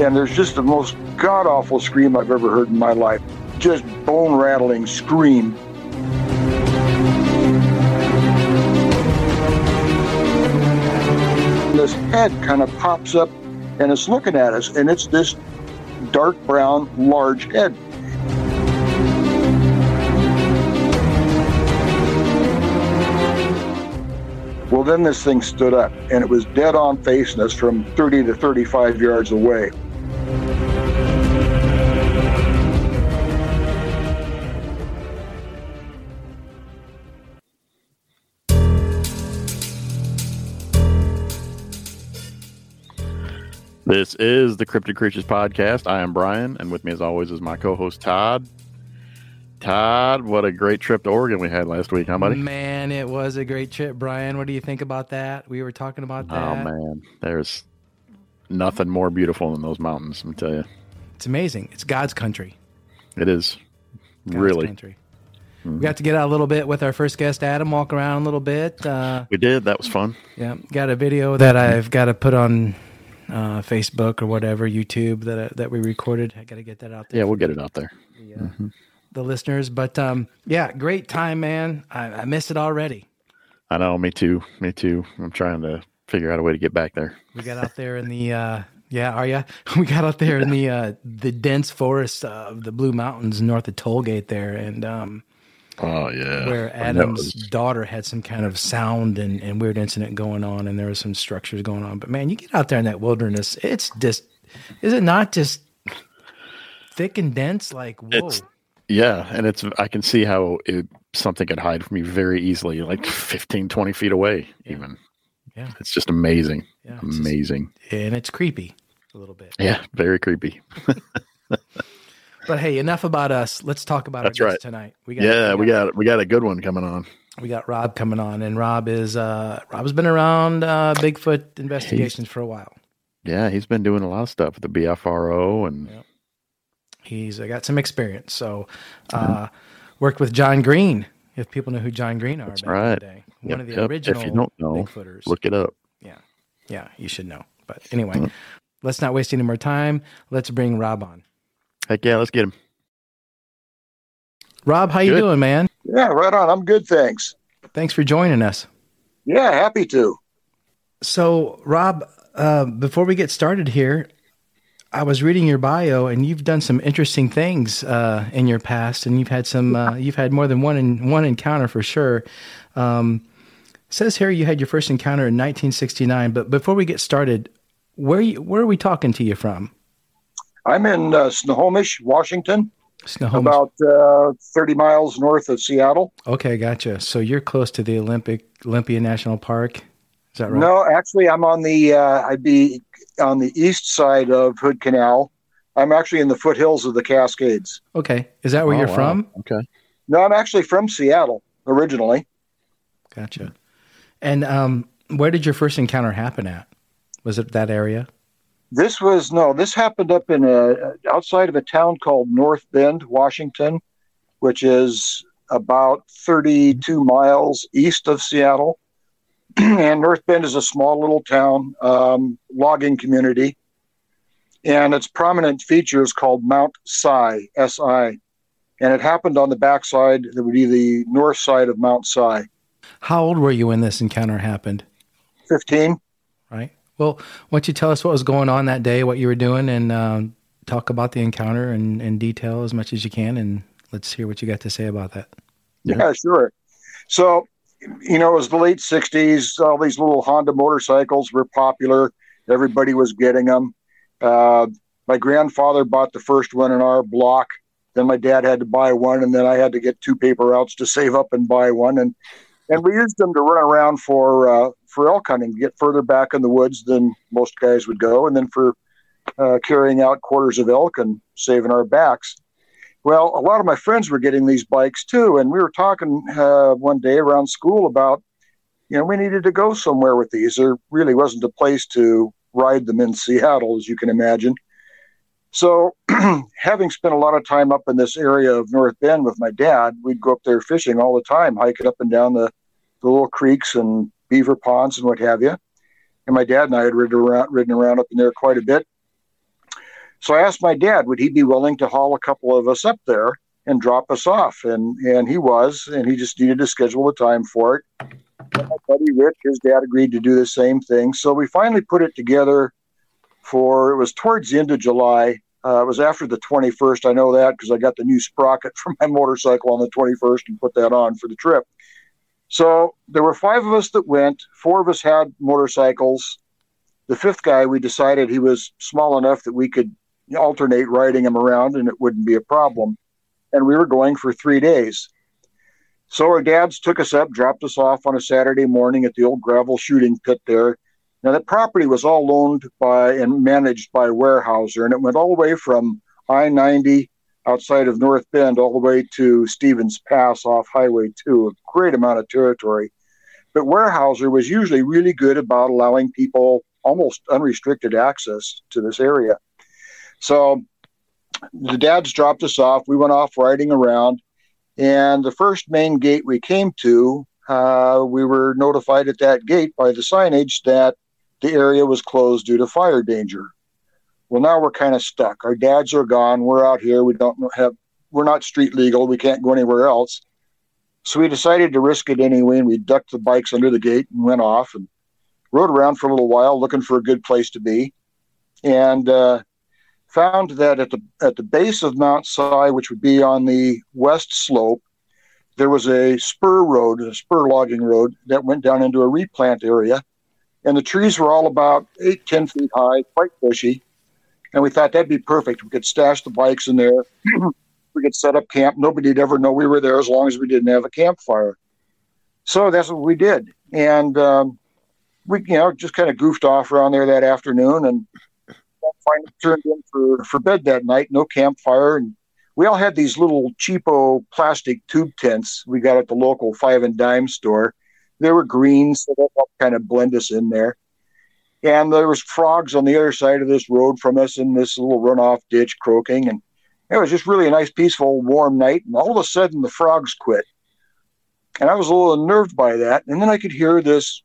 And there's just the most god awful scream I've ever heard in my life. Just bone rattling scream. This head kind of pops up and it's looking at us, and it's this dark brown, large head. Well, then this thing stood up, and it was dead on facing us from 30 to 35 yards away. This is the Cryptid Creatures Podcast. I am Brian, and with me, as always, is my co host Todd. Todd, what a great trip to Oregon we had last week, huh, buddy? Man, it was a great trip, Brian. What do you think about that? We were talking about that. Oh, man. There's nothing more beautiful than those mountains, I'm tell you. It's amazing. It's God's country. It is. God's really. Country. We got to get out a little bit with our first guest, Adam, walk around a little bit. Uh, We did. That was fun. yeah, got a video that I've got to put on uh, Facebook or whatever, YouTube that that we recorded. I got to get that out there. Yeah, we'll get it out there. the, uh, the listeners. But um, yeah, great time, man. I, I miss it already. I know. Me too. Me too. I'm trying to figure out a way to get back there. We got out there in the uh, yeah, are ya? We got out there in the uh, the dense forest of the Blue Mountains north of Tollgate there, and um, Oh, yeah. where Adam's was- daughter had some kind of sound and, and weird incident going on, and there was some structures going on. But man, you get out there in that wilderness, it's just is it not just thick and dense? Like whoa, It's- Yeah, and it's I can see how it, something could hide from you very easily, like 15, 20 feet away, Yeah. even. Yeah. It's just amazing. yeah, it's just- Amazing. and it's creepy a little bit. Yeah, very creepy. But hey, enough about us. Let's talk about That's our guest right. tonight. We got, Yeah, we got we got a good one coming on. we got Rob coming on, and Rob is uh, Rob's been around uh, Bigfoot investigations for a while. Yeah, he's been doing a lot of stuff with the BFRO and Yeah. He's uh, got some experience. So, uh, worked with John Green. If people know who John Green are, That's right. the day, Yep, one of the yep. If you original don't know, Bigfooters. look it up. yeah, yeah, you should know. But anyway, let's not waste any more time. Let's bring Rob on. Heck yeah, let's get him. Rob, how you Good. doing, man? Yeah, right on. I'm good, thanks. Thanks for joining us. Yeah, happy to. So, Rob, uh, before we get started here, I was reading your bio, and you've done some interesting things uh, in your past, and you've had some. Uh, you've had more than one in, one encounter for sure. Um, says here you had your first encounter in 1969. But before we get started, where you, where are we talking to you from? I'm in uh, Snohomish, Washington, Snohomish. about uh, 30 miles north of Seattle. okay, gotcha. So you're close to the Olympic Olympia National Park. Is that right? No, actually, I'm on the, uh, I'd be on the east side of Hood Canal. I'm actually in the foothills of the Cascades. Okay, is that where Oh, you're wow. from? Okay. No, I'm actually from Seattle originally. Gotcha. And um, where did your first encounter happen at? Was it that area? This was, no, this happened up in a, outside of a town called North Bend, Washington, which is about 32 miles east of Seattle. and North Bend is a small little town, um, logging community. And its prominent feature is called Mount Si, S-I. And it happened on the backside, that would be the north side of Mount Si. How old were you when this encounter happened? 15. Right. Well, why don't you tell us what was going on that day, what you were doing, and um, talk about the encounter in, in detail as much as you can, and let's hear what you got to say about that. Yeah. Yeah, sure. So, you know, it was the late 60s. All these little Honda motorcycles were popular. Everybody was getting them. Uh, my grandfather bought the first one in our block. Then my dad had to buy one, and then I had to get two paper routes to save up and buy one. And and we used them to run around for uh, for elk hunting, get further back in the woods than most guys would go, and then for uh, carrying out quarters of elk and saving our backs. Well, a lot of my friends were getting these bikes too, and we were talking uh, one day around school about, you know, we needed to go somewhere with these. There really wasn't a place to ride them in Seattle, as you can imagine. So, having spent a lot of time up in this area of North Bend with my dad, we'd go up there fishing all the time, hiking up and down the, the little creeks and beaver ponds and what have you. And my dad and I had ridden around, ridden around up in there quite a bit. So I asked my dad, would he be willing to haul a couple of us up there and drop us off? And and he was, and he just needed to schedule a time for it. And my buddy Rich, his dad agreed to do the same thing. So we finally put it together for it was towards the end of July. Uh, it was after the 21st. I know that because I got the new sprocket for my motorcycle on the 21st and put that on for the trip. So there were five of us that went. Four of us had motorcycles. The fifth guy, we decided he was small enough that we could alternate riding him around and it wouldn't be a problem. And we were going for three days. So our dads took us up, dropped us off on a Saturday morning at the old gravel shooting pit there. Now, that property was all owned by and managed by Weyerhaeuser, and it went all the way from I 90 outside of North Bend all the way to Stevens Pass off Highway 2, a great amount of territory. But Weyerhaeuser was usually really good about allowing people almost unrestricted access to this area. So the dads dropped us off. We went off riding around. And the first main gate we came to, uh, we were notified at that gate by the signage that the area was closed due to fire danger. Well, now we're kind of stuck. Our dads are gone. We're out here. We don't have, we're not street legal. We can't go anywhere else. So we decided to risk it anyway, and we ducked the bikes under the gate and went off and rode around for a little while looking for a good place to be. And uh, found that at the at the base of Mount Si, which would be on the west slope, there was a spur road, a spur logging road that went down into a replant area, and the trees were all about eight, ten feet high, quite bushy. And we thought that'd be perfect. We could stash the bikes in there. we could set up camp. Nobody'd ever know we were there as long as we didn't have a campfire. So that's what we did. And um, we, you know, just kind of goofed off around there that afternoon and finally turned in for, for bed that night. No campfire, and we all had these little cheapo plastic tube tents we got at the local five and dime store. They were green, so that helped kind of blend us in there. And there was frogs on the other side of this road from us in this little runoff ditch croaking, and it was just really a nice, peaceful, warm night. And all of a sudden, the frogs quit, and I was a little unnerved by that. And then I could hear this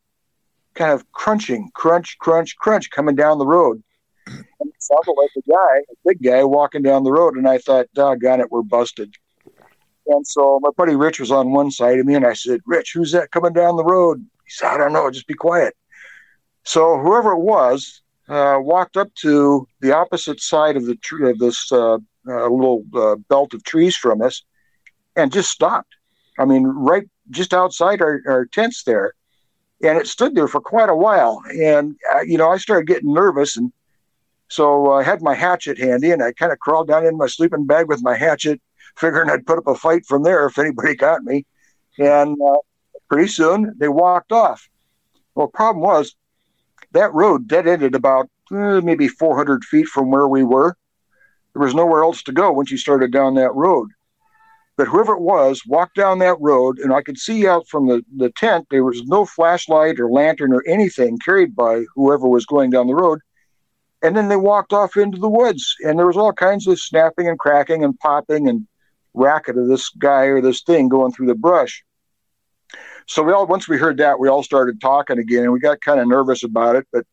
kind of crunching, crunch, crunch, crunch coming down the road. And it sounded like a guy, a big guy, walking down the road. And I thought, doggone it, we're busted. And so my buddy Rich was on one side of me, and I said, Rich, who's that coming down the road? He said, I don't know, just be quiet. So whoever it was uh, walked up to the opposite side of the tree of this uh, uh, little uh, belt of trees from us, and just stopped. I mean, right just outside our, our tents there, and it stood there for quite a while. And uh, you know, I started getting nervous, and so I had my hatchet handy, and I kind of crawled down in my sleeping bag with my hatchet, figuring I'd put up a fight from there if anybody got me. And uh, pretty soon they walked off. Well, the problem was that road dead ended about uh, maybe 400 feet from where we were. There was nowhere else to go once you started down that road. But whoever it was walked down that road, and I could see out from the, the tent there was no flashlight or lantern or anything carried by whoever was going down the road. And then they walked off into the woods, and there was all kinds of snapping and cracking and popping and racket of this guy or this thing going through the brush. So we all, once we heard that, we all started talking again, and we got kind of nervous about it, but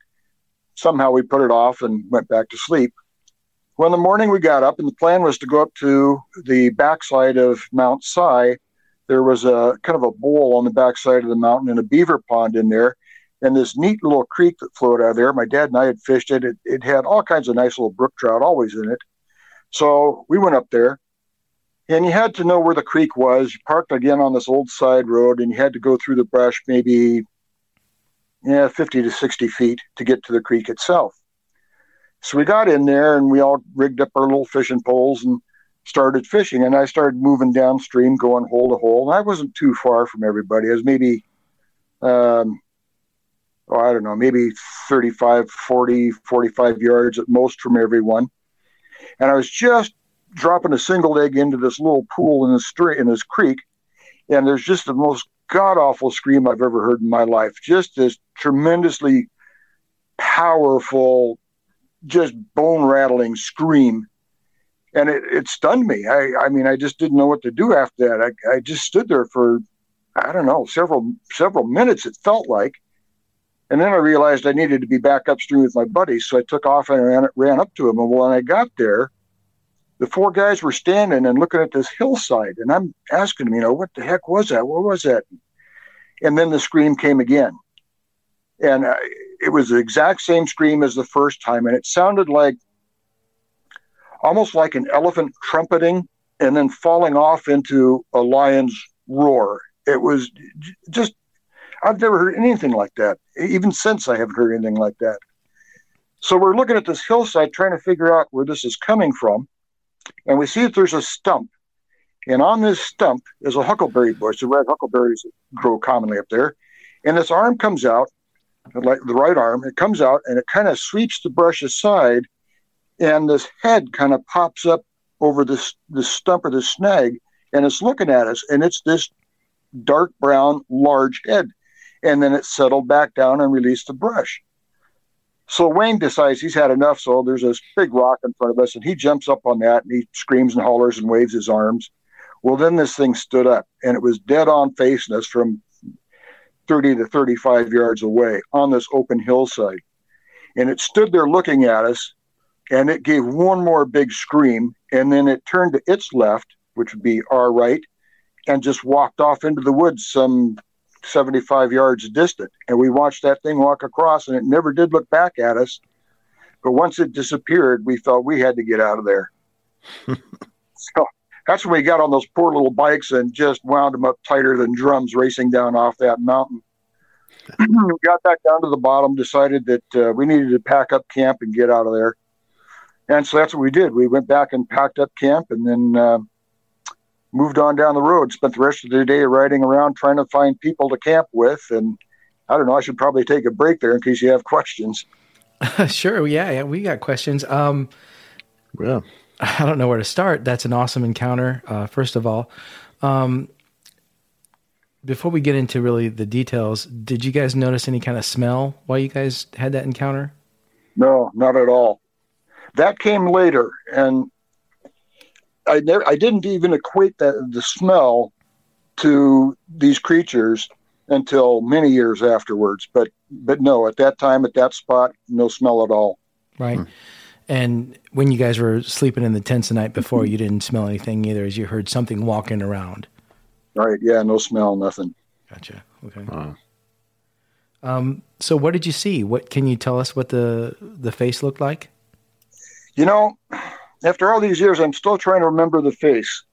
somehow we put it off and went back to sleep. Well, in the morning we got up, and the plan was to go up to the backside of Mount Si. There was a kind of a bowl on the backside of the mountain and a beaver pond in there and this neat little creek that flowed out of there. My dad and I had fished it. it. It had all kinds of nice little brook trout always in it. So we went up there, and you had to know where the creek was. You parked again on this old side road, and you had to go through the brush maybe yeah, 50 to 60 feet to get to the creek itself. So we got in there and we all rigged up our little fishing poles and started fishing. And I started moving downstream, going hole to hole. And I wasn't too far from everybody. I was maybe um, oh, I don't know, maybe 35, 40, 45 yards at most from everyone. And I was just dropping a single egg into this little pool in this stream, in this creek, and there's just the most god awful scream I've ever heard in my life. Just this tremendously powerful, just bone rattling scream. And it, it stunned me. I, I mean, I just didn't know what to do after that. I, I just stood there for, I don't know, several several minutes. It felt like, And then I realized I needed to be back upstream with my buddies. So I took off and ran, ran up to him. And when I got there, the four guys were standing and looking at this hillside. And I'm asking them, you know, what the heck was that? What was that? And then the scream came again. And uh, it was the exact same scream as the first time. And it sounded like almost like an elephant trumpeting and then falling off into a lion's roar. It was just I've never heard anything like that. Even since I haven't heard anything like that. So we're looking at this hillside trying to figure out where this is coming from. And we see that there's a stump. And on this stump is a huckleberry bush, the red huckleberries grow commonly up there. And this arm comes out, like the right arm, it comes out and it kind of sweeps the brush aside. And this head kind of pops up over this, this stump or this snag and it's looking at us. And it's this dark brown, large head and then it settled back down and released the brush. So Wayne decides he's had enough. So there's this big rock in front of us, and he jumps up on that and he screams and hollers and waves his arms. Well, then this thing stood up and it was dead on facing us from 30 to 35 yards away on this open hillside. And it stood there looking at us and it gave one more big scream. And then it turned to its left, which would be our right, and just walked off into the woods some 75 yards distant. And we watched that thing walk across, and it never did look back at us. But once it disappeared, we felt we had to get out of there. so that's when we got on those poor little bikes and just wound them up tighter than drums racing down off that mountain. we got back down to the bottom, decided that uh, we needed to pack up camp and get out of there. And so that's what we did. We went back and packed up camp and then uh, moved on down the road, spent the rest of the day riding around trying to find people to camp with. And I don't know, I should probably take a break there in case you have questions. sure. Yeah, yeah. We got questions. Um, yeah. I don't know where to start. That's an awesome encounter, uh, first of all. Um, before we get into really the details, did you guys notice any kind of smell while you guys had that encounter? No, not at all. That came later, and I never, I didn't even equate that the smell to these creatures until many years afterwards. But but no, at that time, at that spot, no smell at all. Right. Hmm. And when you guys were sleeping in the tents the night before, you didn't smell anything either, as you heard something walking around. Right. Yeah. No smell. Nothing. Gotcha. Okay. Uh. Um, so what did you see? What can you tell us what the the face looked like? You know, after all these years, I'm still trying to remember the face.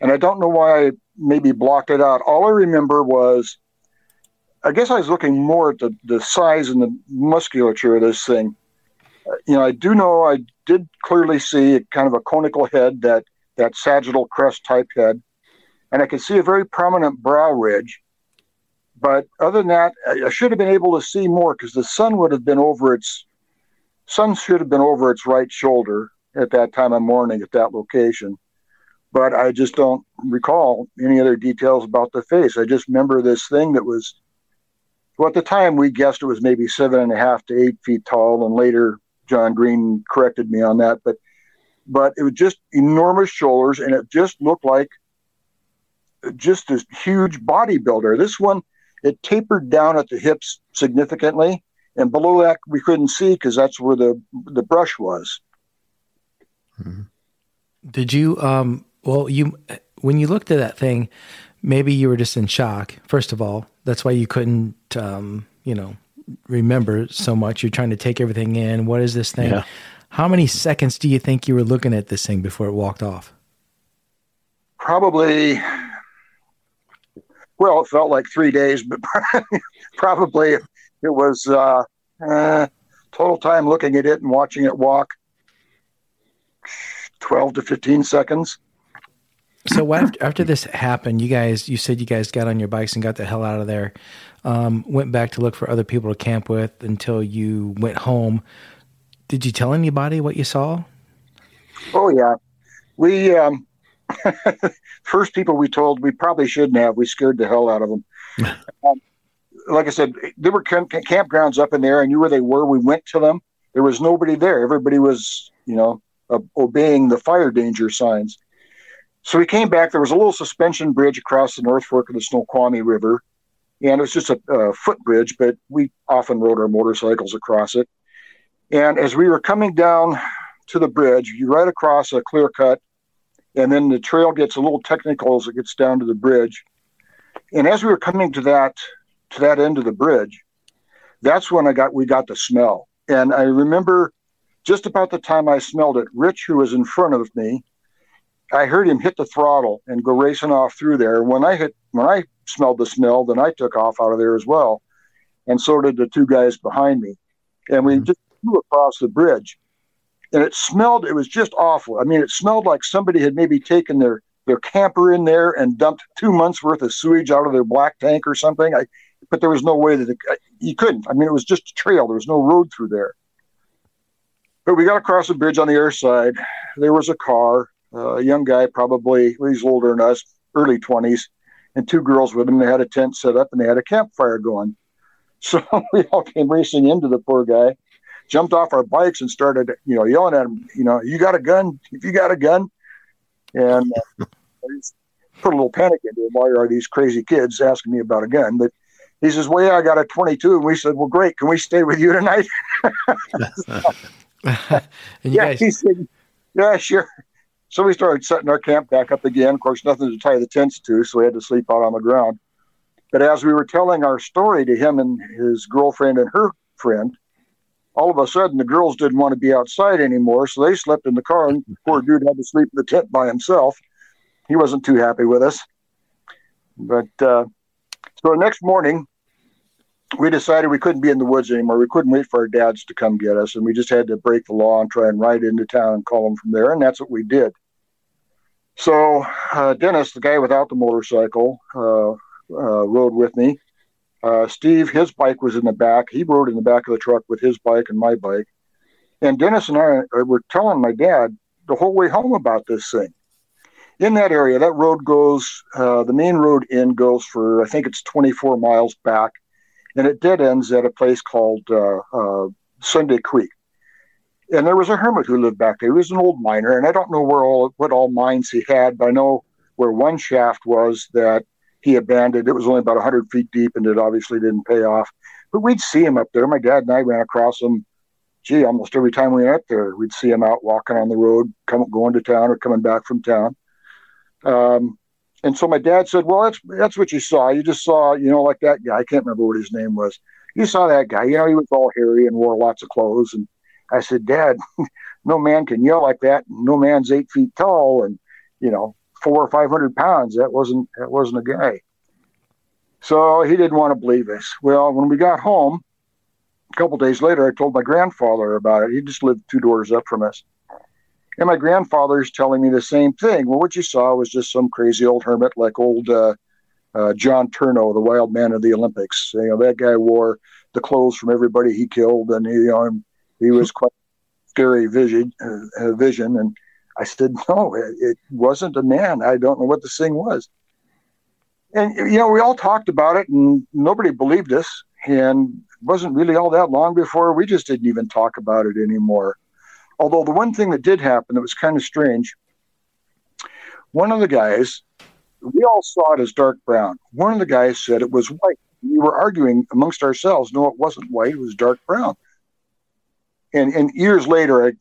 And I don't know why I maybe blocked it out. All I remember was, I guess I was looking more at the, the size and the musculature of this thing. Uh, you know, I do know I did clearly see kind of a conical head, that, that sagittal crest type head. And I could see a very prominent brow ridge. But other than that, I, I should have been able to see more because the sun would have been over its sun should have been over its right shoulder at that time of morning at that location. But I just don't recall any other details about the face. I just remember this thing that was, well, at the time we guessed it was maybe seven and a half to eight feet tall, and later John Green corrected me on that. But but it was just enormous shoulders, and it just looked like just this huge bodybuilder. This one, it tapered down at the hips significantly, and below that we couldn't see because that's where the the brush was. Mm-hmm. Did you? Um, well, you when you looked at that thing, maybe you were just in shock. First of all, that's why you couldn't, um, you know, remember so much. You're trying to take everything in. What is this thing? Yeah. How many seconds do you think you were looking at this thing before it walked off? Probably. Well, it felt like three days, but probably it was uh, uh, total time looking at it and watching it walk 12 to 15 seconds. So after, after this happened, you guys, you said you guys got on your bikes and got the hell out of there. Um, went back to look for other people to camp with until you went home. Did you tell anybody what you saw? Oh yeah, we um, first people we told we probably shouldn't have. We scared the hell out of them. um, like I said, there were camp- campgrounds up in there. I knew where they were. We went to them. There was nobody there. Everybody was, you know, uh, obeying the fire danger signs. So we came back. There was a little suspension bridge across the North Fork of the Snoqualmie River. and it was just a, a footbridge, but we often rode our motorcycles across it. And as we were coming down to the bridge, you ride across a clear cut, and then the trail gets a little technical as it gets down to the bridge. And as we were coming to that to that end of the bridge, that's when I got we got the smell. And I remember just about the time I smelled it, Rich, who was in front of me, I heard him hit the throttle and go racing off through there. When I hit when I smelled the smell, then I took off out of there as well. And so did the two guys behind me. And we mm-hmm. just flew across the bridge. And it smelled, it was just awful. I mean, it smelled like somebody had maybe taken their their camper in there and dumped two months worth of sewage out of their black tank or something. I, but there was no way that it, you couldn't. I mean, it was just a trail. There was no road through there. But we got across the bridge on the other side. There was a car, a young guy, probably he's older than us, early twenties, and two girls with him. They had a tent set up and they had a campfire going. So we all came racing into the poor guy, jumped off our bikes and started, you know, yelling at him. You know, you got a gun? If you got a gun, and uh, put a little panic into him. Why are these crazy kids asking me about a gun? But he says, "Well, yeah, I got a 22." And we said, "Well, great. Can we stay with you tonight?" yeah, guys... he said, "Yeah, sure." So we started setting our camp back up again. Of course, nothing to tie the tents to, so we had to sleep out on the ground. But as we were telling our story to him and his girlfriend and her friend, all of a sudden the girls didn't want to be outside anymore, so they slept in the car, and the poor dude had to sleep in the tent by himself. He wasn't too happy with us. But uh, so the next morning, we decided we couldn't be in the woods anymore. We couldn't wait for our dads to come get us, and we just had to break the law and try and ride into town and call them from there, and that's what we did. So uh, Dennis, the guy without the motorcycle, uh, uh, rode with me. Uh, Steve, his bike was in the back. He rode in the back of the truck with his bike and my bike. And Dennis and I uh, were telling my dad the whole way home about this thing. In that area, that road goes, uh, the main road in goes for, I think it's 24 miles back, and it dead ends at a place called Sunday Creek and there was a hermit who lived back there. He was an old miner, and I don't know where all what all mines he had, but I know where one shaft was that he abandoned. It was only about 100 feet deep, and it obviously didn't pay off. But we'd see him up there. My dad and I ran across him. Gee, almost every time we went up there, we'd see him out walking on the road, coming going to town or coming back from town. Um, and so my dad said, "Well, that's that's what you saw. You just saw, you know, like that guy. I can't remember what his name was. You saw that guy. You know, he was all hairy and wore lots of clothes and." I said, Dad, no man can yell like that. No man's eight feet tall and, you know, four or 500 pounds. That wasn't, that wasn't a guy. So he didn't want to believe us. Well, when we got home, a couple days later, I told my grandfather about it. He just lived two doors up from us. And my grandfather's telling me the same thing. Well, what you saw was just some crazy old hermit like old uh, uh, John Tornow, the wild man of the Olympics. You know, that guy wore the clothes from everybody he killed, and he, you know, he was quite scary vision, uh, vision. And I said, no, it, it, wasn't a man. I don't know what this thing was. And, you know, we all talked about it and nobody believed us. And it wasn't really all that long before we just didn't even talk about it anymore. Although the one thing that did happen that was kind of strange, one of the guys, we all saw it as dark brown. One of the guys said it was white. We were arguing amongst ourselves. No, it wasn't white. It was dark brown and and years later, I,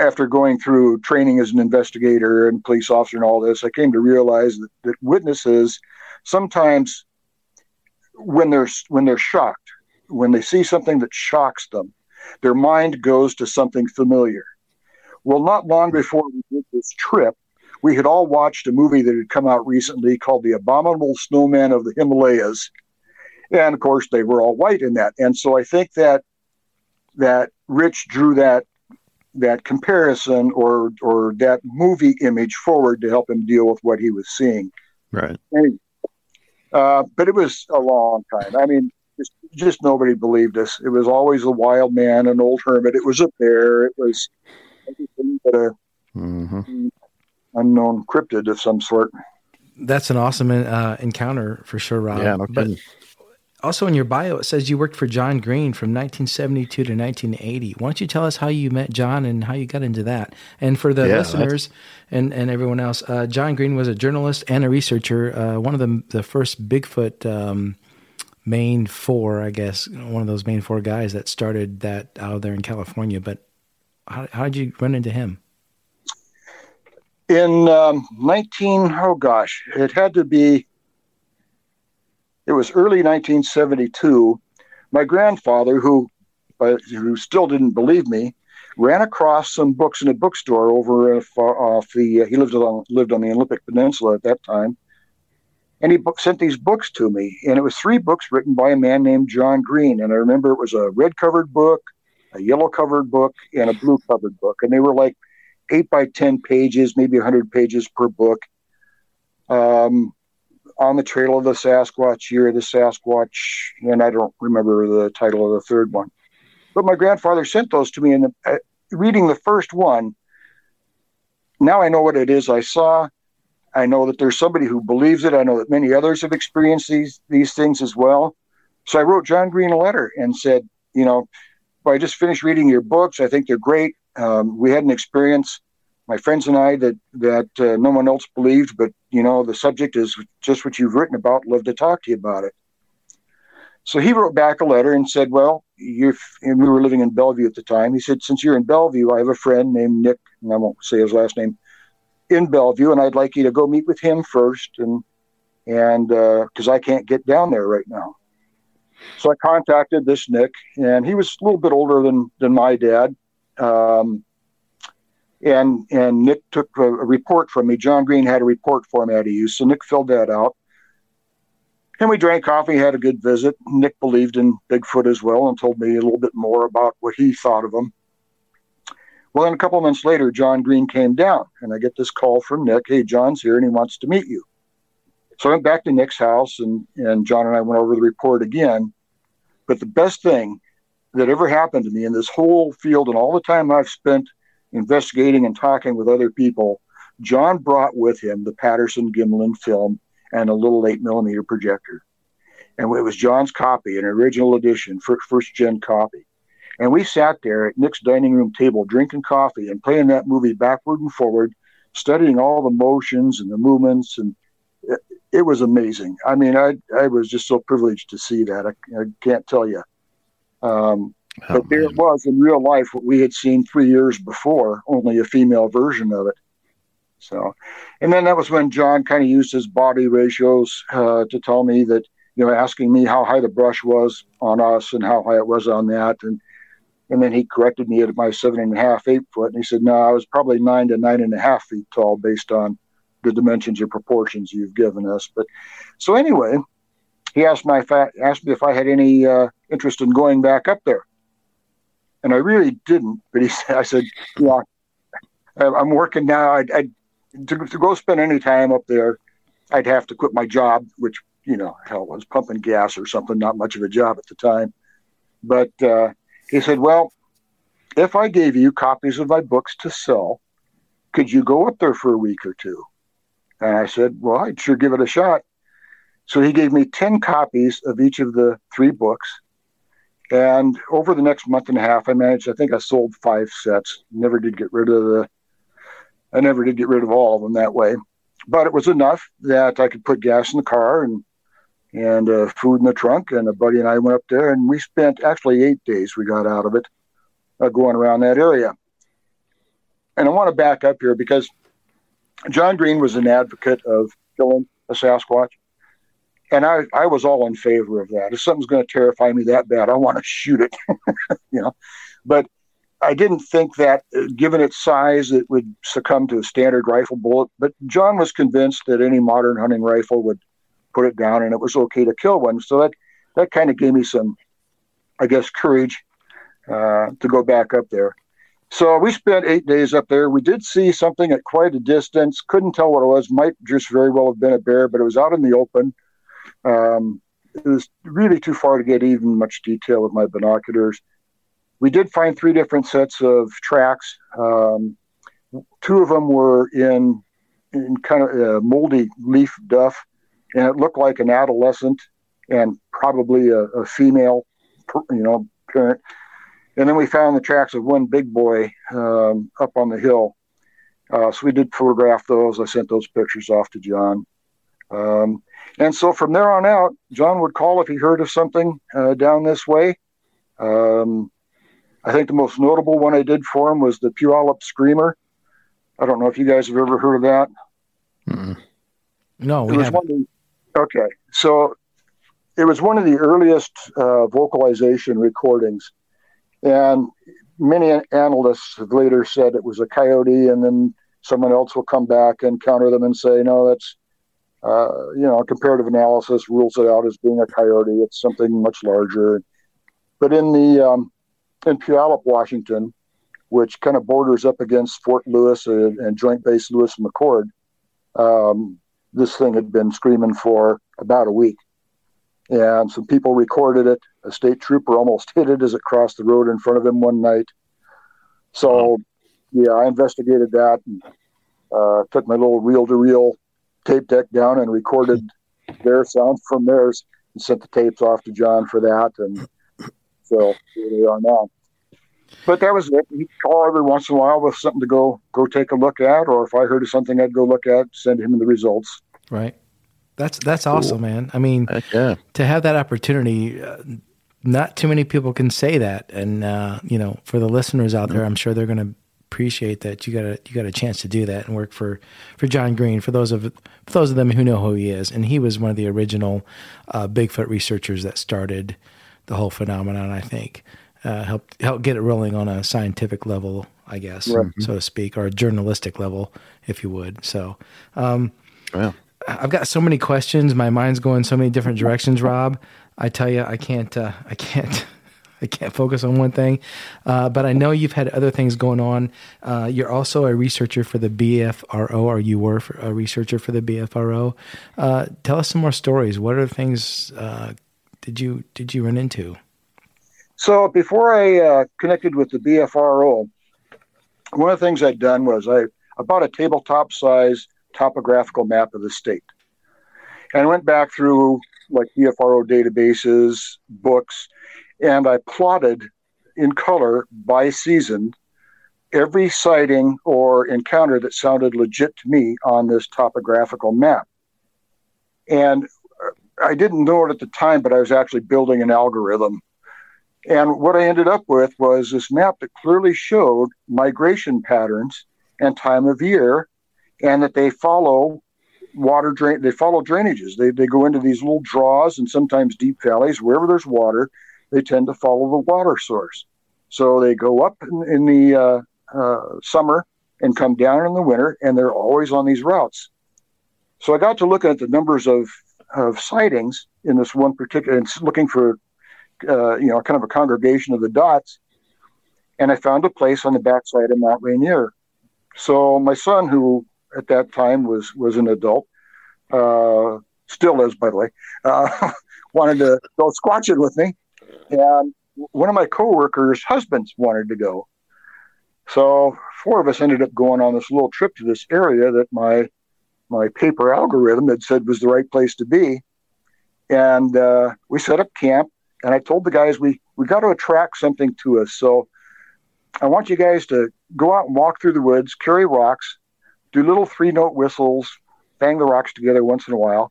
after going through training as an investigator and police officer and all this, I came to realize that, that witnesses sometimes, when they're when they're shocked, when they see something that shocks them, their mind goes to something familiar. Well, not long before we did this trip, we had all watched a movie that had come out recently called The Abominable Snowman of the Himalayas. And of course, they were all white in that. And so I think that that Rich drew that that comparison or or that movie image forward to help him deal with what he was seeing. Right. Anyway, uh, but it was a long time. I mean, just, just nobody believed us. It was always a wild man, an old hermit. It was a bear. It was but a mm-hmm. unknown cryptid of some sort. That's an awesome uh, encounter for sure, Rob. Yeah, no but also in your bio it says you worked for John Green from 1972 to 1980. Why don't you tell us how you met John and how you got into that? And for the yeah, listeners and, and everyone else, uh, John Green was a journalist and a researcher. Uh, one of the the first Bigfoot um, main four, I guess, one of those main four guys that started that out there in California. But how, how did you run into him? In um, 19, oh gosh, it had to be, it was early 1972. My grandfather, who, uh, who still didn't believe me, ran across some books in a bookstore over off the, uh, he lived on, lived on the Olympic Peninsula at that time and he sent these books to me. And it was three books written by a man named john green. And i remember it was a red covered book a yellow covered book and a blue covered book. And they were like eight by ten pages maybe 100 pages per book. Um, on the trail of the sasquatch year the sasquatch and i don't remember the title of the third one. But my grandfather sent those to me and uh, reading the first one now i know what it is i saw I know that there's somebody who believes it. I know that many others have experienced these these things as well. So I wrote John Green a letter and said, you know, well, I just finished reading your books. I think they're great. Um, we had an experience, my friends and I, that that uh, no one else believed. But you know, the subject is just what you've written about. Love to talk to you about it. So he wrote back a letter and said, well, you're, and we were living in Bellevue at the time. He said, since you're in Bellevue, I have a friend named Nick, and I won't say his last name in Bellevue, and I'd like you to go meet with him first, and and because uh, I can't get down there right now. So I contacted this Nick, and he was a little bit older than than my dad. Um, and and Nick took a, a, report from me. John Green had a report format he used, so Nick filled that out. And we drank coffee, had a good visit. Nick believed in Bigfoot as well, and told me a little bit more about what he thought of him. Well, then a couple months later, John Green came down, and I get this call from Nick. Hey, John's here, and he wants to meet you. So I went back to Nick's house, and and John and I went over the report again. But the best thing that ever happened to me in this whole field, and all the time I've spent investigating and talking with other people, John brought with him the Patterson Gimlin film and a little eight millimeter projector. And it was John's copy, an original edition, first gen copy. And we sat there at Nick's dining room table drinking coffee and playing that movie backward and forward, studying all the motions and the movements. And it, it was amazing. I mean, I, I was just so privileged to see that. I, I can't tell you. Um, oh, but there it was in real life, what we had seen three years before, only a female version of it. So, and then that was when John kind of used his body ratios uh, to tell me that, you know, asking me how high the brush was on us and how high it was on that. And and then he corrected me at my seven and a half, eight foot. And he said, no, I was probably nine to nine and a half feet tall based on the dimensions or proportions you've given us. But so anyway, he asked, my, asked me if I had any uh, interest in going back up there. And I really didn't. But he said, I said, yeah, I'm working now. I'd, I'd to, to go spend any time up there, I'd have to quit my job, which, you know, hell was pumping gas or something, not much of a job at the time. But, uh, he said, Well, if I gave you copies of my books to sell, could you go up there for a week or two? And I said, Well, I'd sure give it a shot. So he gave me 10 copies of each of the three books. And over the next month and a half, I managed, I think I sold five sets. Never did get rid of the, I never did get rid of all of them that way. But it was enough that I could put gas in the car and and uh, food in the trunk. And a buddy and I went up there, and we spent actually eight days. We got out of it uh, going around that area. And I want to back up here because John Green was an advocate of killing a Sasquatch. And I, I was all in favor of that. If something's going to terrify me that bad, I want to shoot it, you know. But I didn't think that, uh, given its size, it would succumb to a standard rifle bullet. But John was convinced that any modern hunting rifle would put it down and it was okay to kill one. So that that kind of gave me some, I guess, courage uh, to go back up there. So we spent eight days up there. We did see something at quite a distance. Couldn't tell what it was. Might just very well have been a bear, but it was out in the open. Um, it was really too far to get even much detail with my binoculars. We did find three different sets of tracks. Um, two of them were in in kind of a moldy leaf duff, and it looked like an adolescent and probably a, a female, you know, parent. And then we found the tracks of one big boy um, up on the hill. Uh, so we did photograph those. I sent those pictures off to John. Um, And so from there on out, John would call if he heard of something uh, down this way. Um, I think the most notable one I did for him was the Puyallup Screamer. I don't know if you guys have ever heard of that. Mm-mm. No, we haven't. Okay, so it was one of the earliest uh, vocalization recordings, and many analysts have later said it was a coyote, and then someone else will come back and counter them and say, no, that's uh, you know, comparative analysis rules it out as being a coyote. It's something much larger. But in the um, in Puyallup, Washington, which kind of borders up against Fort Lewis and, Joint Base Lewis McChord, um, this thing had been screaming for about a week. And some people recorded it. A state trooper almost hit it as it crossed the road in front of him one night. So, yeah, I investigated that and uh, took my little reel to reel tape deck down and recorded their sound from theirs and sent the tapes off to John for that. And so here they are now. But that was it. He'd call every once in a while with something to go go take a look at, or if I heard of something, I'd go look at, send him the results. Right. That's that's cool. awesome, man. I mean, Heck yeah. to have that opportunity, uh, not too many people can say that. And uh, you know, for the listeners out there, I'm sure they're going to appreciate that you got a you got a chance to do that and work for for John Green. For those of for those of them who know who he is, and he was one of the original uh, Bigfoot researchers that started the whole phenomenon. I think uh, helped help get it rolling on a scientific level, I guess, right. so to speak, or a journalistic level, if you would. So. Um. I've got so many questions. My mind's going so many different directions, Rob. I tell you, I can't, uh, I can't, I can't focus on one thing. Uh, but I know you've had other things going on. Uh, you're also a researcher for the BFRO, or you were a researcher for the BFRO. Uh, tell us some more stories. What other things uh, did you did you run into? So before I uh, connected with the BFRO, one of the things I'd done was I, bought a tabletop size topographical map of the state. And I went back through like BFRO databases, books, and I plotted in color by season every sighting or encounter that sounded legit to me on this topographical map. And I didn't know it at the time, but I was actually building an algorithm. And what I ended up with was this map that clearly showed migration patterns and time of year and that they follow water drain they follow drainages. They, they go into these little draws and sometimes deep valleys. Wherever there's water they tend to follow the water source. So they go up in, in the uh, uh, summer and come down in the winter and they're always on these routes. So i got to look at the numbers of, of sightings in this one particular and looking for uh, you know kind of a congregation of the dots and i found a place on the backside of mount rainier so my son who at that time was was an adult, uh, still is, by the way, uh, wanted to go squatching with me, and one of my coworkers' husbands wanted to go. So four of us ended up going on this little trip to this area that my my paper algorithm had said was the right place to be, and uh, we set up camp. And I told the guys we we got to attract something to us. So I want you guys to go out and walk through the woods, carry rocks, do little three note whistles, bang the rocks together once in a while,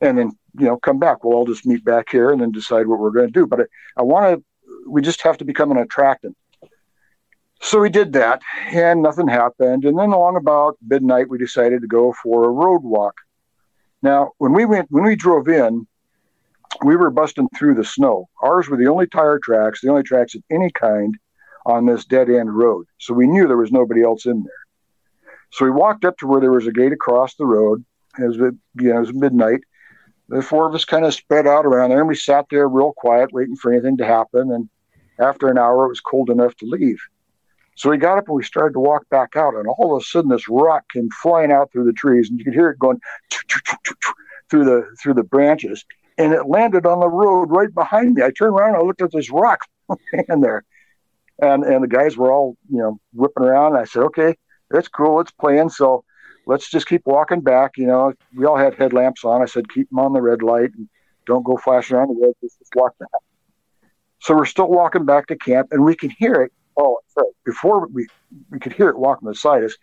and then you know come back. We'll all just meet back here and then decide what we're going to do. But I, I want to. We just have to become an attractant. So we did that, and nothing happened. And then along about midnight, we decided to go for a road walk. Now, when we went, when we drove in, we were busting through the snow. Ours were the only tire tracks, the only tracks of any kind on this dead end road. So we knew there was nobody else in there. So we walked up to where there was a gate across the road. It, you know, it was midnight. The four of us kind of spread out around there, and we sat there real quiet, waiting for anything to happen. And after an hour, it was cold enough to leave. So we got up and we started to walk back out, and all of a sudden, this rock came flying out through the trees, and you could hear it going through the through the branches, and it landed on the road right behind me. I turned around I looked at this rock in there, and and the guys were all you know whipping around. And I said, "Okay, it's cool. It's playing. So let's just keep walking back. You know, we all had headlamps on. I said, keep them on the red light and don't go flashing around the road. Just, just walk back. So we're still walking back to camp and we can hear it. Oh, sorry. Before we, we could hear it walking beside us,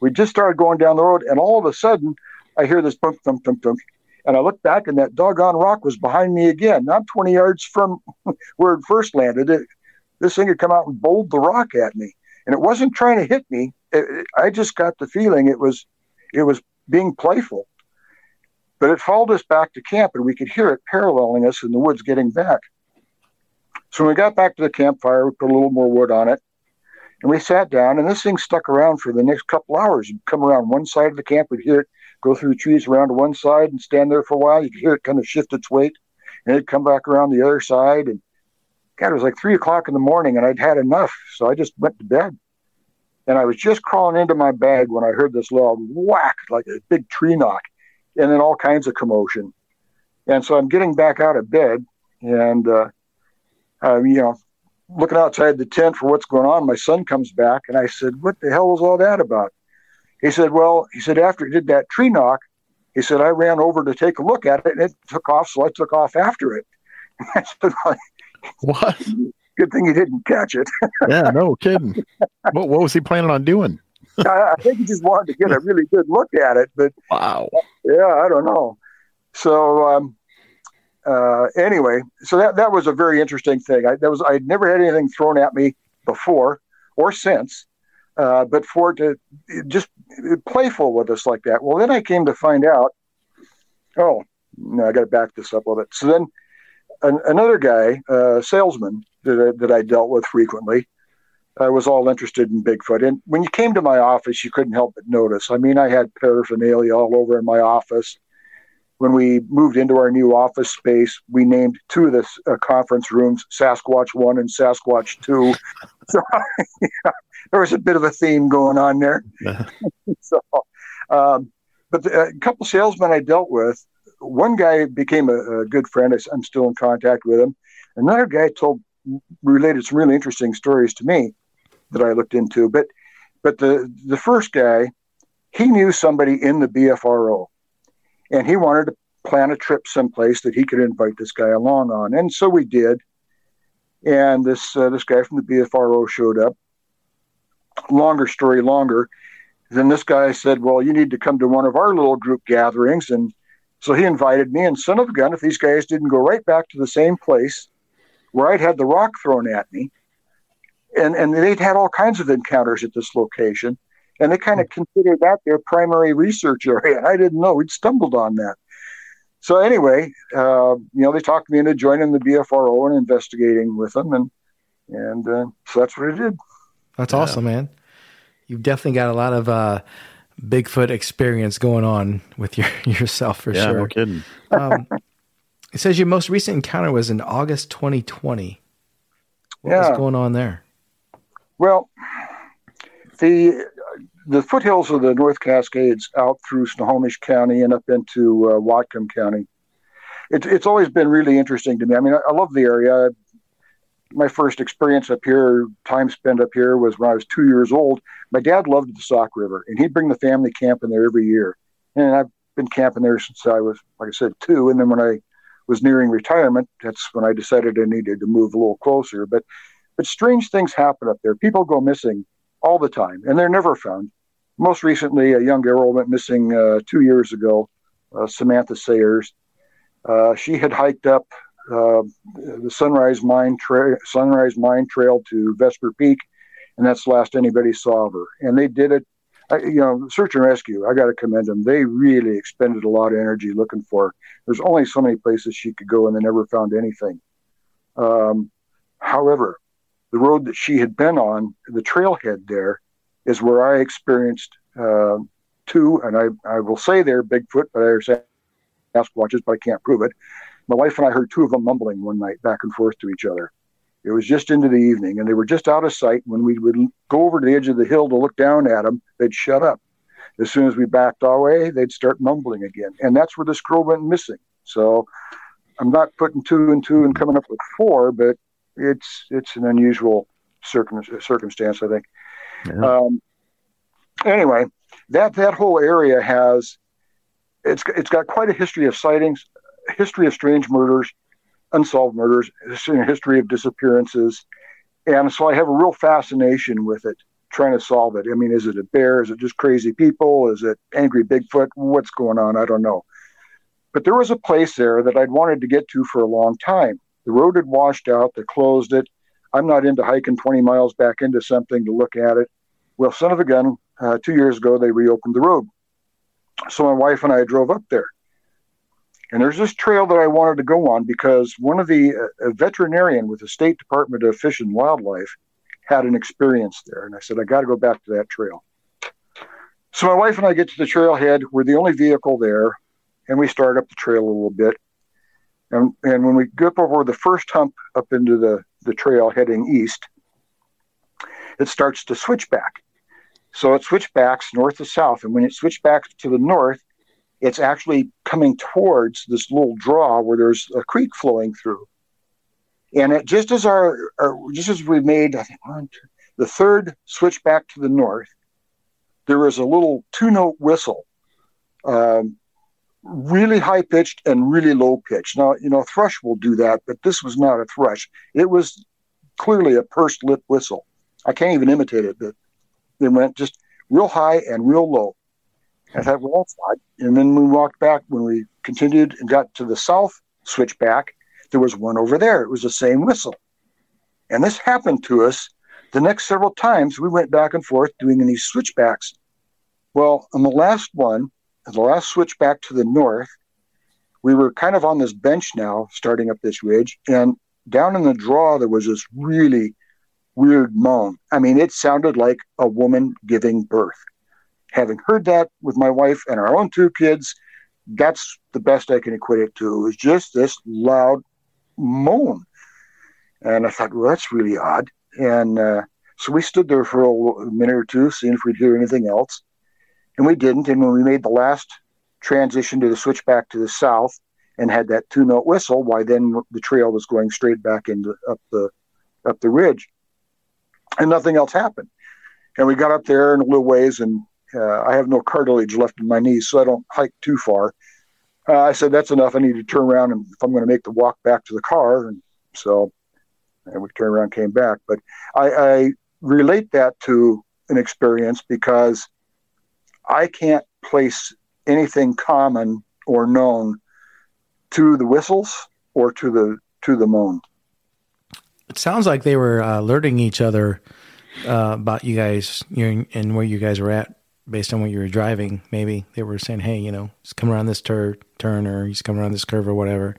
we just started going down the road and all of a sudden I hear this bump, thump, thump, thump. And I looked back, and that doggone rock was behind me again. Not 20 yards from where it first landed. It, this thing had come out and bowled the rock at me, and it wasn't trying to hit me. It, it, I just got the feeling it was, it was being playful. But it followed us back to camp, and we could hear it paralleling us in the woods getting back. So when we got back to the campfire, we put a little more wood on it, and we sat down. And this thing stuck around for the next couple hours. You'd come around one side of the camp, we'd hear it go through the trees around one side and stand there for a while. You could hear it kind of shift its weight, and it'd come back around the other side. And God, it was like three o'clock in the morning, and I'd had enough, so I just went to bed. And I was just crawling into my bag when I heard this loud whack, like a big tree knock and then all kinds of commotion. And so I'm getting back out of bed and, uh, uh, you know, looking outside the tent for what's going on. My son comes back and I said, What the hell was all that about? He said, Well, he said, after he did that tree knock, he said, I ran over to take a look at it and it took off. So I took off after it. I said, What? Good thing he didn't catch it. yeah, no kidding. What, what was he planning on doing? I, I think he just wanted to get a really good look at it, but wow, yeah, I don't know. So um, uh, anyway, so that that was a very interesting thing. I that was I'd never had anything thrown at me before or since, uh, but for it to just playful with us like that. Well, then I came to find out. Oh, no, I got to back this up a little bit. So then, an, another guy, uh, salesman that that I dealt with frequently, I was all interested in Bigfoot. And when you came to my office, you couldn't help but notice. I mean, I had paraphernalia all over in my office. When we moved into our new office space, we named two of the uh, conference rooms Sasquatch 1 and Sasquatch 2. so yeah, there was a bit of a theme going on there. so, um, but the, a couple salesmen I dealt with, one guy became a, a good friend. I'm still in contact with him. Another guy told related some really interesting stories to me that I looked into. But but the the first guy, he knew somebody in the BFRO, and he wanted to plan a trip someplace that he could invite this guy along on, and so we did. And this uh, this guy from the BFRO showed up. Longer story longer. Then this guy said, "Well, you need to come to one of our little group gatherings," and so he invited me. And son of a gun, if these guys didn't go right back to the same place where I'd had the rock thrown at me, and and they'd had all kinds of encounters at this location, and they kind of considered that their primary research area. I didn't know we'd stumbled on that. So anyway, uh, you know, they talked me into joining the BFRO and investigating with them, and and uh, so that's what I did. That's yeah. awesome, man. You've definitely got a lot of uh, Bigfoot experience going on with your yourself for yeah, sure. No kidding. Um, it says your most recent encounter was in August 2020. What yeah. was going on there? Well, the the foothills of the North Cascades out through Snohomish County and up into uh, Whatcom County. It, it's always been really interesting to me. I mean, I, I love the area. My first experience up here, time spent up here, was when I was two years old. My dad loved the Sauk River, and he'd bring the family camping there every year. And I've been camping there since I was, like I said, two. And then when I was nearing retirement, that's when I decided I needed to move a little closer. But but strange things happen up there. People go missing all the time, and they're never found. Most recently, a young girl went missing uh, two years ago, uh, Samantha Sayers. Uh, she had hiked up uh, the Sunrise Mine Trail, Sunrise Mine Trail to Vesper Peak, and that's the last anybody saw of her. And they did it, I, you know, search and rescue. I got to commend them. They really expended a lot of energy looking for her. There's only so many places she could go, and they never found anything. Um, however, the road that she had been on, the trailhead there, is where I experienced uh, two, and I, I will say they're Bigfoot, but I say watches, but I can't prove it. My wife and I heard two of them mumbling one night back and forth to each other. It was just into the evening, and they were just out of sight. When we would go over to the edge of the hill to look down at them, they'd shut up. As soon as we backed away, they'd start mumbling again, and that's where the scroll went missing. So I'm not putting two and two and coming up with four, but it's it's an unusual circum, circumstance, I think. Yeah. Um, anyway, that that whole area has it's it's got quite a history of sightings, history of strange murders, unsolved murders, history of disappearances, and so I have a real fascination with it, trying to solve it. I mean, is it a bear? Is it just crazy people? Is it angry Bigfoot? What's going on? I don't know. but there was a place there that I'd wanted to get to for a long time. The road had washed out, they closed it. I'm not into hiking 20 miles back into something to look at it. Well, son of a gun, uh, two years ago, they reopened the road. So my wife and I drove up there. And there's this trail that I wanted to go on because one of the a veterinarian with the State Department of Fish and Wildlife had an experience there. And I said, I got to go back to that trail. So my wife and I get to the trailhead. We're the only vehicle there. And we start up the trail a little bit. And, and when we get over the first hump up into the, the trail heading east, it starts to switch back. So it switchbacks north to south. And when it switchbacks to the north, it's actually coming towards this little draw where there's a creek flowing through. And it, just as our, our just as we made I think one, two, the third switch back to the north, there was a little two note whistle, um, really high pitched and really low pitched. Now you know thrush will do that, but this was not a thrush. It was clearly a pursed lip whistle. I can't even imitate it, but it went just real high and real low. I thought, well, that's odd. And then we walked back when we continued and got to the south switchback. There was one over there. It was the same whistle. And this happened to us the next several times. We went back and forth doing these switchbacks. Well, on the last one, the last switchback to the north, we were kind of on this bench now, starting up this ridge. And down in the draw, there was this really weird moan. I mean, it sounded like a woman giving birth having heard that with my wife and our own two kids, that's the best I can equate it to. Is just this loud moan, and I thought, well, that's really odd. And uh, so we stood there for a minute or two, seeing if we'd hear anything else, and we didn't. And when we made the last transition to the switch back to the south and had that two note whistle, why then the trail was going straight back into up the up the ridge, and nothing else happened. And we got up there in a little ways, and uh, I have no cartilage left in my knees, so I don't hike too far. Uh, I said, that's enough. I need to turn around and if I'm going to make the walk back to the car. And so and we turned around, came back. But I, I relate that to an experience because I can't place anything common or known to the whistles or to the to the moan. It sounds like they were uh, alerting each other uh, about you guys you and where you guys were at based on what you were driving, maybe they were saying, "Hey, you know, he's coming around this tur- turn, or he's coming around this curve, or whatever."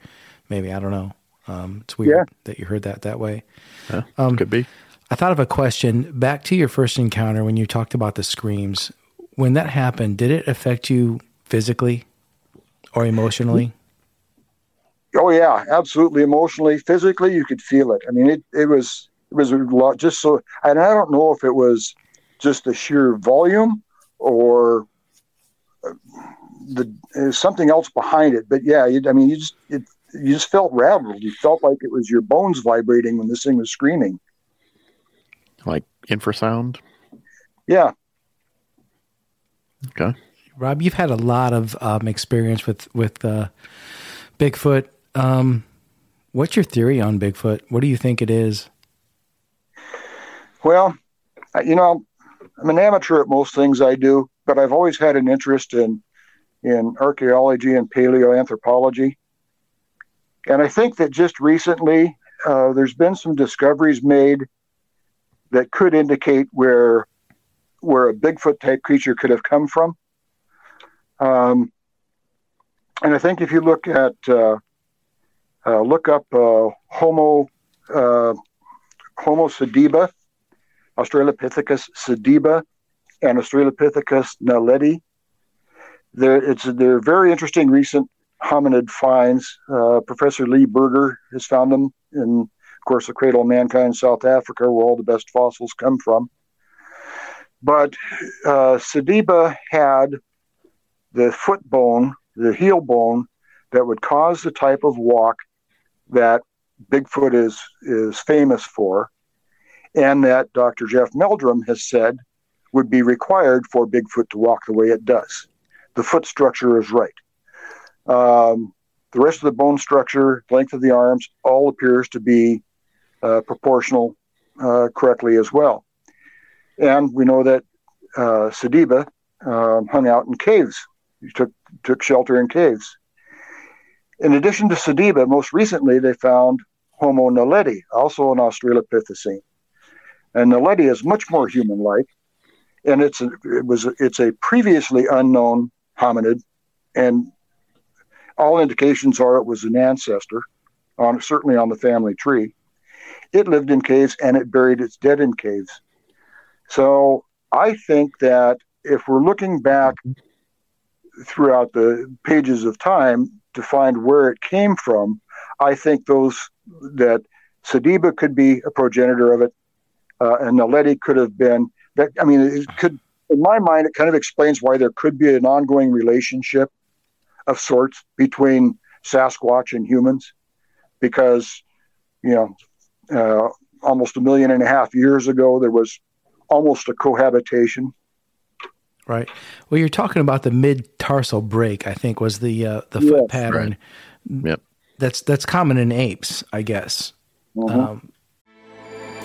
Maybe I don't know. Um, it's weird yeah. that you heard that that way. Yeah, um, could be. I thought of a question back to your first encounter when you talked about the screams. When that happened, did it affect you physically or emotionally? Oh yeah, absolutely. Emotionally, physically, you could feel it. I mean, it it was it was a lot. Just so, and I don't know if it was just the sheer volume or uh, the something else behind it. But yeah, you, I mean, you just it, you just felt rattled. You felt like it was your bones vibrating when this thing was screaming, like infrasound. Yeah. Okay. Rob, you've had a lot of um, experience with with uh, Bigfoot. Um, what's your theory on Bigfoot? What do you think it is? Well, you know, I'm an amateur at most things I do, but I've always had an interest in in archaeology and paleoanthropology. And I think that just recently uh, there's been some discoveries made that could indicate where where a Bigfoot type creature could have come from. Um, and I think if you look at uh, uh, look up uh, Homo uh, Homo sediba, Australopithecus sediba and Australopithecus naledi. They're, it's, they're very interesting recent hominid finds. Uh, Professor Lee Berger has found them in, of course, the cradle of mankind, South Africa, where all the best fossils come from. But uh, Sediba had the foot bone, the heel bone, that would cause the type of walk that Bigfoot is is famous for and that Dr. Jeff Meldrum has said would be required for Bigfoot to walk the way it does. The foot structure is right. Um, the rest of the bone structure, length of the arms, all appears to be uh, proportional uh, correctly as well. And we know that uh, Sediba um, hung out in caves. He took took shelter in caves. In addition to Sediba, most recently they found Homo naledi, also an Australopithecine. And naledi is much more human-like, and it's a, it was it's a previously unknown hominid, and all indications are it was an ancestor, on certainly on the family tree. It lived in caves and it buried its dead in caves. So I think that if we're looking back throughout the pages of time to find where it came from, I think those that Sediba could be a progenitor of it, uh, and Naledi could have been. That I mean, it could in my mind, it kind of explains why there could be an ongoing relationship of sorts between Sasquatch and humans because, you know, uh, almost a million and a half years ago, there was almost a cohabitation. Right. Well, you're talking about the mid tarsal break. I think was the uh, the yes, foot pattern. Right. Yep. That's that's common in apes, I guess. Mm-hmm. Um,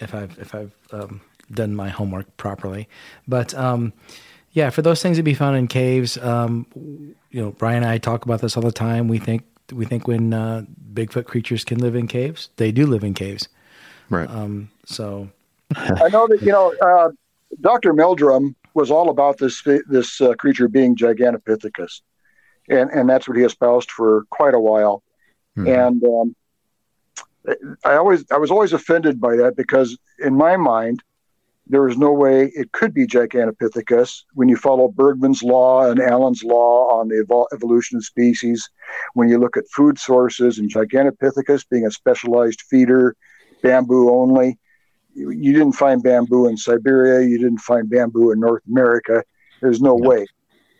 if I've if I've um, done my homework properly. But um, yeah, for those things to be found in caves, um, you know, Brian and I talk about this all the time. We think we think when uh, Bigfoot creatures can live in caves, they do live in caves. Right. Um, so I know that you know uh, Dr. Meldrum was all about this this uh, creature being Gigantopithecus, and and that's what he espoused for quite a while. Mm-hmm. And um, I always I was always offended by that because in my mind there is no way it could be Gigantopithecus when you follow Bergmann's law and Allen's law on the evol- evolution of species. When you look at food sources and Gigantopithecus being a specialized feeder, bamboo only, you, you didn't find bamboo in Siberia. You didn't find bamboo in North America. There's no way.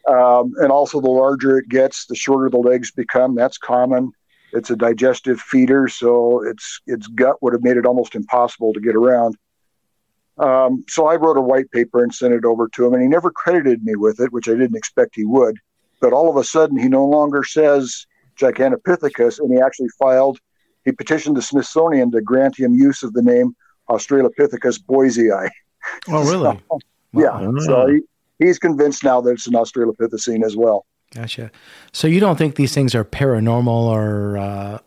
Um, and also, the larger it gets, the shorter the legs become. That's common. It's a digestive feeder, so its its gut would have made it almost impossible to get around. Um, so I wrote a white paper and sent it over to him, and he never credited me with it, which I didn't expect he would. But all of a sudden, he no longer says Gigantopithecus, and he actually filed, he petitioned the Smithsonian to grant him use of the name Australopithecus boisei. Oh, really? so, yeah. So he, he's convinced now that it's an Australopithecine as well. Gotcha. So you don't think these things are paranormal or uh,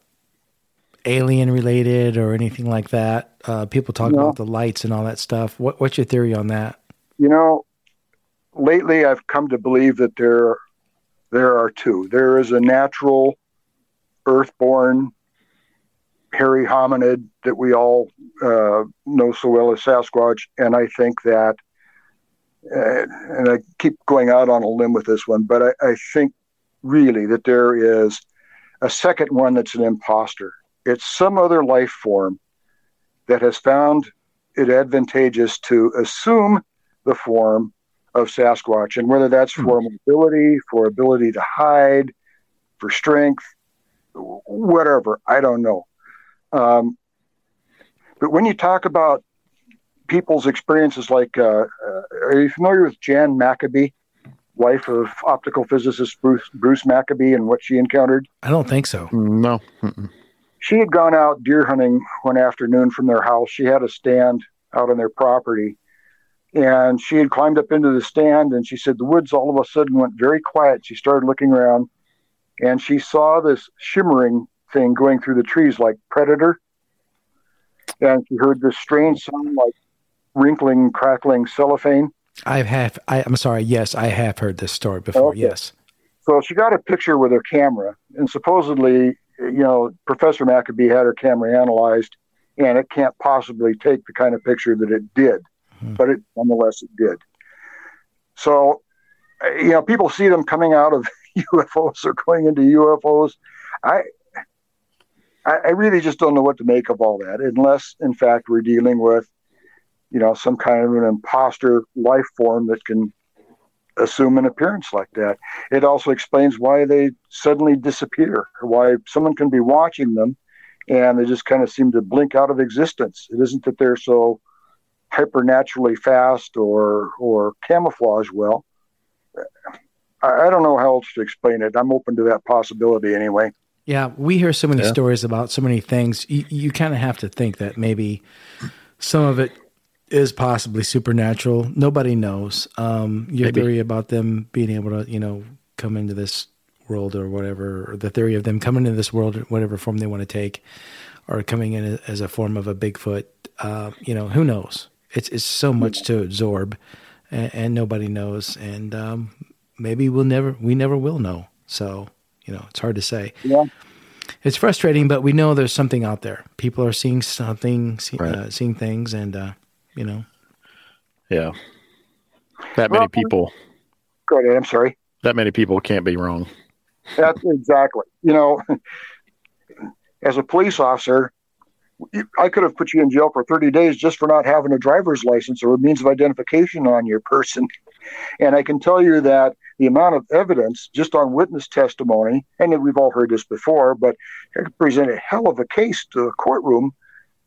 alien related or anything like that? Uh, people talk no. about the lights and all that stuff. What, what's your theory on that? You know, lately I've come to believe that there there are two. There is a natural, earthborn, hairy hominid that we all uh, know so well as Sasquatch, and I think that and I keep going out on a limb with this one, but I, I think really that there is a second one that's an imposter. It's some other life form that has found it advantageous to assume the form of Sasquatch, and whether that's hmm. for mobility, for ability to hide, for strength, whatever, I don't know. Um, but when you talk about people's experiences like uh, uh, are you familiar with jan maccabee wife of optical physicist bruce, bruce maccabee and what she encountered? I don't think so. No Mm-mm. she had gone out deer hunting one afternoon from their house. She had a stand out on their property and she had climbed up into the stand and she said the woods all of a sudden went very quiet. She started looking around and she saw this shimmering thing going through the trees like predator and she heard this strange sound like wrinkling, crackling cellophane. I have. I, am sorry. Yes, I have heard this story before. Okay. Yes. So she got a picture with her camera, and supposedly you know, Professor Maccabee had her camera analyzed, and it can't possibly take the kind of picture that it did, hmm. but it nonetheless it did. So, you know, people see them coming out of UFOs or going into UFOs. I, I really just don't know what to make of all that, unless, in fact, we're dealing with, you know, some kind of an imposter life form that can assume an appearance like that. It also explains why they suddenly disappear, why someone can be watching them and they just kind of seem to blink out of existence. It isn't that they're so hypernaturally fast or or camouflage well. I, I, don't know how else to explain it. I'm open to that possibility anyway. Yeah, we hear so many yeah. stories about so many things. You, you kind of have to think that maybe some of it is possibly supernatural. Nobody knows. Um, your Maybe. theory about them being able to, you know, come into this world or whatever, or the theory of them coming into this world, whatever form they want to take, or coming in as a form of a Bigfoot. Uh, you know, who knows? It's it's so much to absorb, and, and nobody knows. And um, maybe we'll never, we never will know. So you know, it's hard to say. Yeah. It's frustrating, but we know there's something out there. People are seeing something, see, right. uh, seeing things, and uh, you know. Yeah. That many people. Go ahead. I'm sorry. That many people can't be wrong. That's exactly. You know, as a police officer, I could have put you in jail for 30 days just for not having a driver's license or a means of identification on your person. And I can tell you that the amount of evidence just on witness testimony, and we've all heard this before, but I could present a hell of a case to a courtroom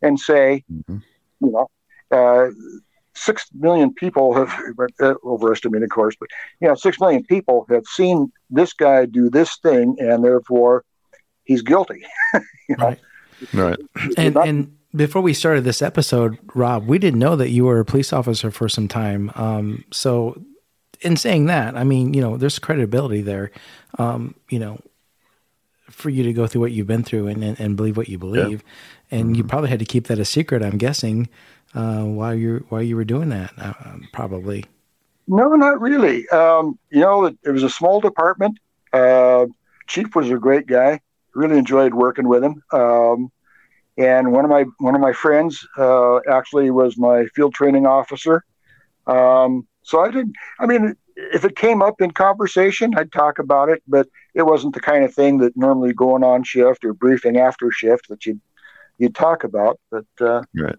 and say, mm-hmm. you know, uh, six million people have uh, overestimated, of course, but you know, six million people have seen this guy do this thing, and therefore he's guilty. you know? Right. Right. And and before we started this episode, Rob, we didn't know that you were a police officer for some time. Um, so, in saying that, I mean, you know, there's credibility there. Um, you know, for you to go through what you've been through and, and, and believe what you believe, yeah. and mm-hmm. you probably had to keep that a secret. I'm guessing uh, while you while you were doing that, uh, probably. No, not really. Um, you know, it, it, was a small department. Uh, Chief was a great guy. Really enjoyed working with him. Um, and one of my one of my friends uh, actually was my field training officer. Um, so I didn't. I mean, if it came up in conversation, I'd talk about it, but it wasn't the kind of thing that normally going on shift or briefing after shift that you you'd talk about. But uh, right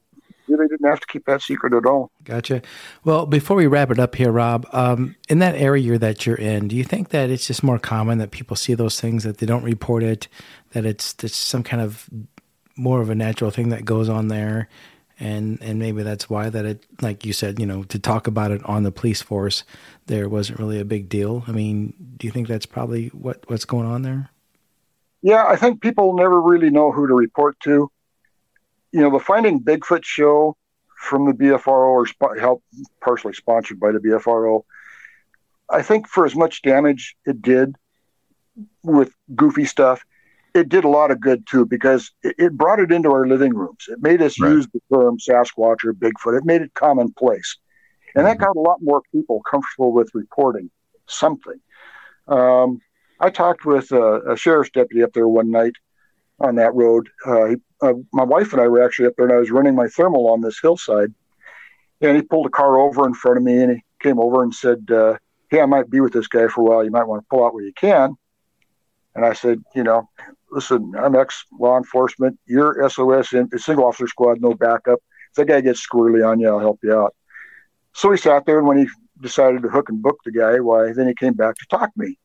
really didn't have to keep that secret at all. Gotcha. Well, before we wrap it up here, Rob, um, in that area that you're in, do you think that it's just more common that people see those things that they don't report it, that it's it's some kind of more of a natural thing that goes on there, and and maybe that's why that it, like you said, you know, to talk about it on the police force, there wasn't really a big deal. I mean, do you think that's probably what what's going on there? Yeah, I think people never really know who to report to you know, the Finding Bigfoot show from the BFRO or sp- help partially sponsored by the BFRO. I think for as much damage it did with goofy stuff, it did a lot of good too because it, it brought it into our living rooms. It made us right. use the term Sasquatch or Bigfoot. It made it commonplace, and that mm-hmm. got a lot more people comfortable with reporting something. Um, I talked with a, a sheriff's deputy up there one night on that road. Uh, he uh, my wife and I were actually up there, and I was running my thermal on this hillside, and he pulled a car over in front of me, and he came over and said, uh, "Hey, I might be with this guy for a while. You might want to pull out where you can." And I said, "You know, listen, I'm ex law enforcement. You're SOS in single officer squad, no backup. If that guy gets squirrely on you, I'll help you out." So he sat there, and when he decided to hook and book the guy, why, then he came back to talk to me.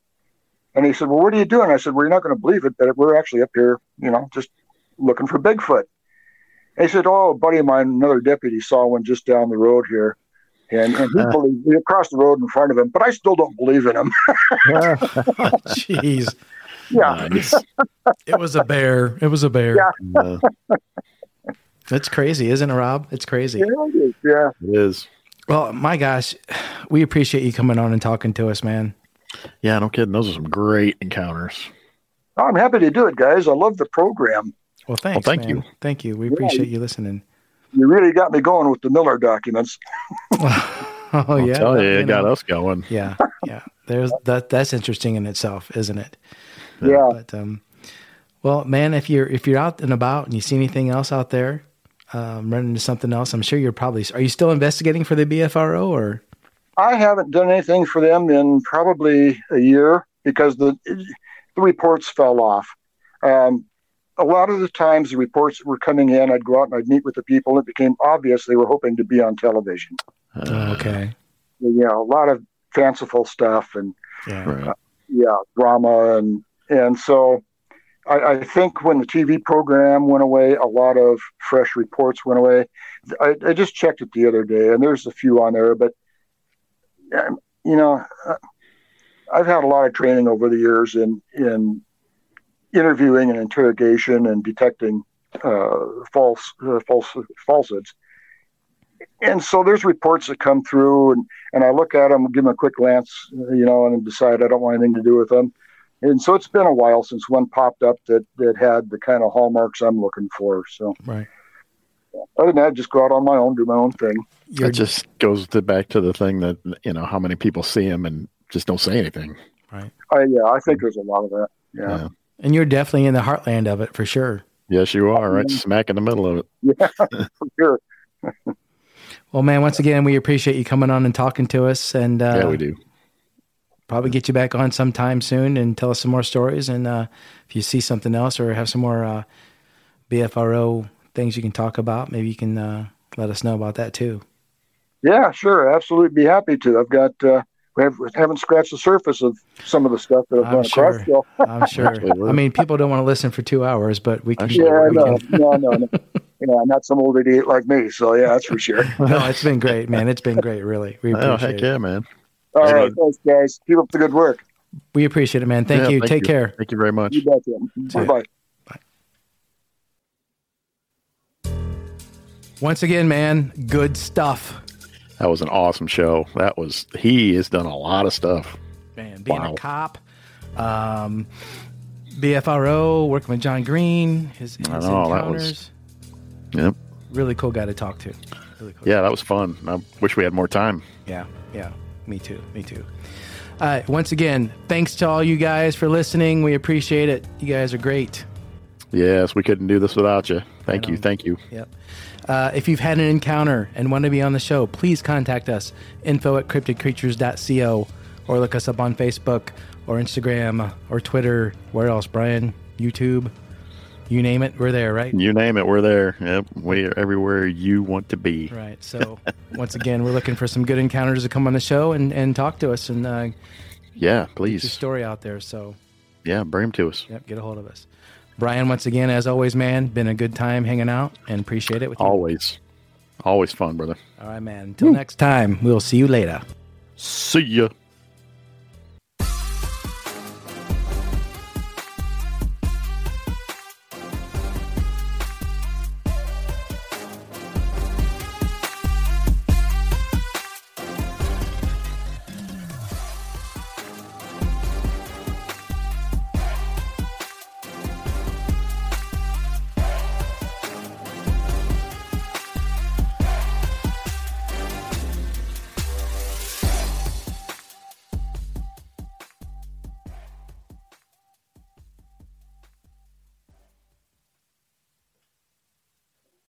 And he said, Well, what are you doing? I said, Well, you're not going to believe it, but we're actually up here, you know, just looking for Bigfoot. And he said, "Oh, a buddy of mine, another deputy, saw one just down the road here." And, and he uh, believed he across the road in front of him, but I still don't believe in him. Jeez. Yeah. Nice. it was a bear. It was a bear. Yeah. That's crazy, isn't it, Rob? It's crazy. Yeah, it is. Yeah. It is. Well, my gosh, we appreciate you coming on and talking to us, man. Yeah, no kidding. Those are some great encounters. I'm happy to do it, guys. I love the program. Well, thanks. Well, thank man. you. Thank you. We yeah, appreciate you listening. You really got me going with the Miller documents. oh I'll yeah, tell you, it got us going. Yeah, yeah. There's that. That's interesting in itself, isn't it? Yeah. But um, Well, man, if you're if you're out and about and you see anything else out there, um, running into something else, I'm sure you're probably. Are you still investigating for the BFRO or? I haven't done anything for them in probably a year because the the reports fell off. Um, a lot of the times, the reports were coming in. I'd go out and I'd meet with the people. It became obvious they were hoping to be on television. Uh, okay. You know, a lot of fanciful stuff and Yeah. Right. yeah, drama and and so I, I think when the TV program went away, a lot of fresh reports went away. I, I just checked it the other day, and there's a few on there, but um, you know, uh, I've had a lot of training over the years in in interviewing and interrogation and detecting uh, false uh, false falsehoods. And so there's reports that come through, and, and I look at them, give them a quick glance, you know, and decide I don't want anything to do with them. And so it's been a while since one popped up that, that had the kind of hallmarks I'm looking for. So Right. other than that, just go out on my own, do my own thing. You're It just goes to back to the thing that you know how many people see him and just don't say anything. right, I, yeah, I think there's a lot of that. Yeah. Yeah. And you're definitely in the heartland of it for sure. Yes, you are right smack in the middle of it. Yeah, for sure. Well, man, once again, we appreciate you coming on and talking to us, and uh, yeah, we do. probably get you back on sometime soon and tell us some more stories. And uh, if you see something else or have some more uh, BFRO things you can talk about, maybe you can uh, let us know about that too. Yeah, sure. Absolutely be happy to. I've got, uh, we, have, we haven't scratched the surface of some of the stuff that I've I'm done across. sure. So, I'm sure. I mean, people don't want to listen for two hours, but we can. Yeah, we no, can- no, no, no. Yeah, not some old idiot like me. So, yeah, that's for sure. no, it's been great, man. It's been great, really. We Oh appreciate heck it. yeah, man! All Hey, right. Thanks, guys. Keep up the good work. We appreciate it, man. Thank Yeah, you. Take care. Thank you very much. You betcha. Bye bye. Once again, man, good stuff. That was an awesome show. That was he has done a lot of stuff. Man, being Wow. a cop, um, BFRO, working with John Green, his, his I know, that was- encounters. Yep. Really cool guy to talk to. Really cool. Yeah, that was fun. I wish we had more time. Yeah, yeah. Me too. Me too. All right. Once again, thanks to all you guys for listening. We appreciate it. You guys are great. Yes, we couldn't do this without you. Thank you. Thank you. Yep. Uh, if you've had an encounter and want to be on the show, please contact us. Info at cryptidcreatures.co or look us up on Facebook or Instagram or Twitter. Where else, Brian? YouTube? You name it, we're there, right? You name it, we're there. Yep, we are everywhere you want to be. Right. So, once again, we're looking for some good encounters to come on the show and, and talk to us and uh, get Yeah, your please. story out there. So, Yeah, bring them to us. yep, get a hold of us. Brian, once again, as always, man, been a good time hanging out and appreciate it with you. Always, always fun, brother. All right, man. Until next time, we'll see you later. See ya.